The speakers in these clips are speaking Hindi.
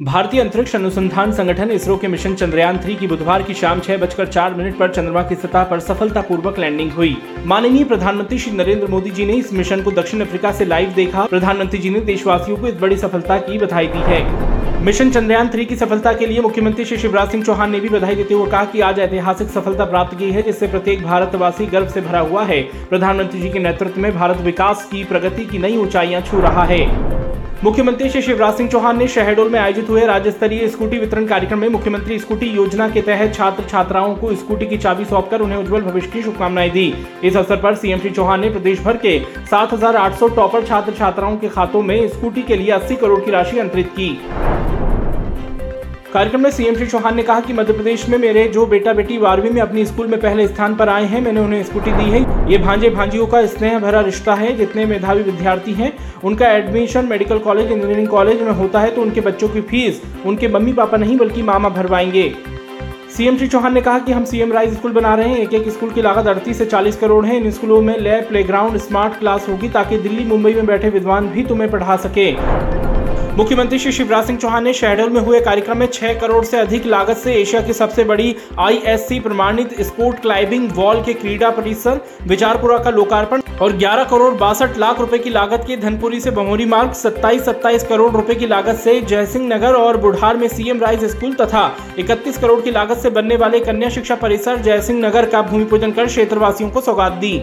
भारतीय अंतरिक्ष अनुसंधान संगठन इसरो के मिशन चंद्रयान थ्री की बुधवार की शाम छह बजकर चार मिनट पर चंद्रमा की सतह पर सफलतापूर्वक लैंडिंग हुई। माननीय प्रधानमंत्री श्री नरेंद्र मोदी जी ने इस मिशन को दक्षिण अफ्रीका से लाइव देखा। प्रधानमंत्री जी ने देशवासियों को इस बड़ी सफलता की बधाई दी है। मिशन चंद्रयान थ्री की सफलता के लिए मुख्यमंत्री श्री शिवराज सिंह चौहान ने भी बधाई देते हुए कहा कि आज ऐतिहासिक सफलता प्राप्त की है, जिससे प्रत्येक भारतवासी गर्व से भरा हुआ है। प्रधानमंत्री जी के नेतृत्व में भारत विकास की प्रगति की नई ऊंचाइयाँ छू रहा है। मुख्यमंत्री श्री शिवराज सिंह चौहान ने शहडोल में आयोजित हुए राज्य स्तरीय स्कूटी वितरण कार्यक्रम में मुख्यमंत्री स्कूटी योजना के तहत छात्र छात्राओं को स्कूटी की चाबी सौंपकर उन्हें उज्जवल भविष्य की शुभकामनाएँ दी। इस अवसर पर सीएम श्री चौहान ने प्रदेश भर के 7,800 टॉपर छात्र छात्राओं के खातों में स्कूटी के लिए 80 करोड़ की राशि अंतरित की। कार्यक्रम में सीएम श्री चौहान ने कहा कि मध्य प्रदेश में मेरे जो बेटा बेटी बारहवीं में अपनी स्कूल में पहले स्थान पर आए हैं, मैंने उन्हें स्कूटी दी है। ये भांजे भांजियों का स्नेह भरा रिश्ता है, जितने मेधावी विद्यार्थी हैं, उनका admission medical college, engineering college में होता है तो उनके बच्चों की फ़ीस उनके मम्मी पापा नहीं, बल्कि मामा भरवाएँगे। सीएम श्री चौहान ने कहा कि हम सीएम राइज स्कूल बना रहे हैं। एक एक स्कूल की लागत अड़तीस से चालीस करोड़ है। इन स्कूलों में लैब, प्लेग्राउंड, स्मार्ट क्लास होगी, ताकि दिल्ली मुंबई में बैठे विद्वान भी तुम्हें पढ़ा सके। मुख्यमंत्री श्री शिवराज सिंह चौहान ने शहडोल में हुए कार्यक्रम में छह करोड़ से अधिक लागत से एशिया की सबसे बड़ी आईएससी प्रमाणित स्पोर्ट क्लाइंबिंग वॉल के क्रीडा परिसर विचारपुरा का लोकार्पण और 11 करोड़ बासठ लाख रुपए की लागत के धनपुरी से बमोरी मार्ग, सत्ताईस सत्ताईस करोड़ रुपए की लागत से जयसिंह नगर और बुढ़ार में सीएम राइज स्कूल तथा 31 करोड़ की लागत से बनने वाले कन्या शिक्षा परिसर जयसिंह नगर का भूमि पूजन कर क्षेत्रवासियों को सौगात दी।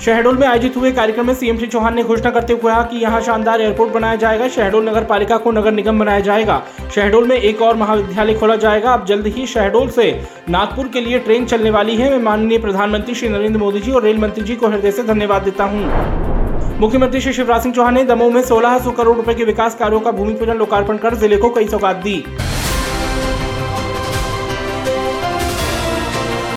शहडोल में आयोजित हुए कार्यक्रम में सीएम श्री चौहान ने घोषणा करते हुए कहा कि यहाँ शानदार एयरपोर्ट बनाया जाएगा, शहडोल नगर पालिका को नगर निगम बनाया जाएगा। शहडोल में एक और महाविद्यालय खोला जाएगा। अब जल्द ही शहडोल से नागपुर के लिए ट्रेन चलने वाली है। मैं माननीय प्रधानमंत्री श्री नरेंद्र मोदी जी और रेल मंत्री जी को हृदय से धन्यवाद देता हूँ। मुख्यमंत्री श्री शिवराज सिंह चौहान ने दमोह में सोलह करोड़ रुपए के विकास कार्यों का भूमि पूजन लोकार्पण कर ज़िले को कई सौगात दी।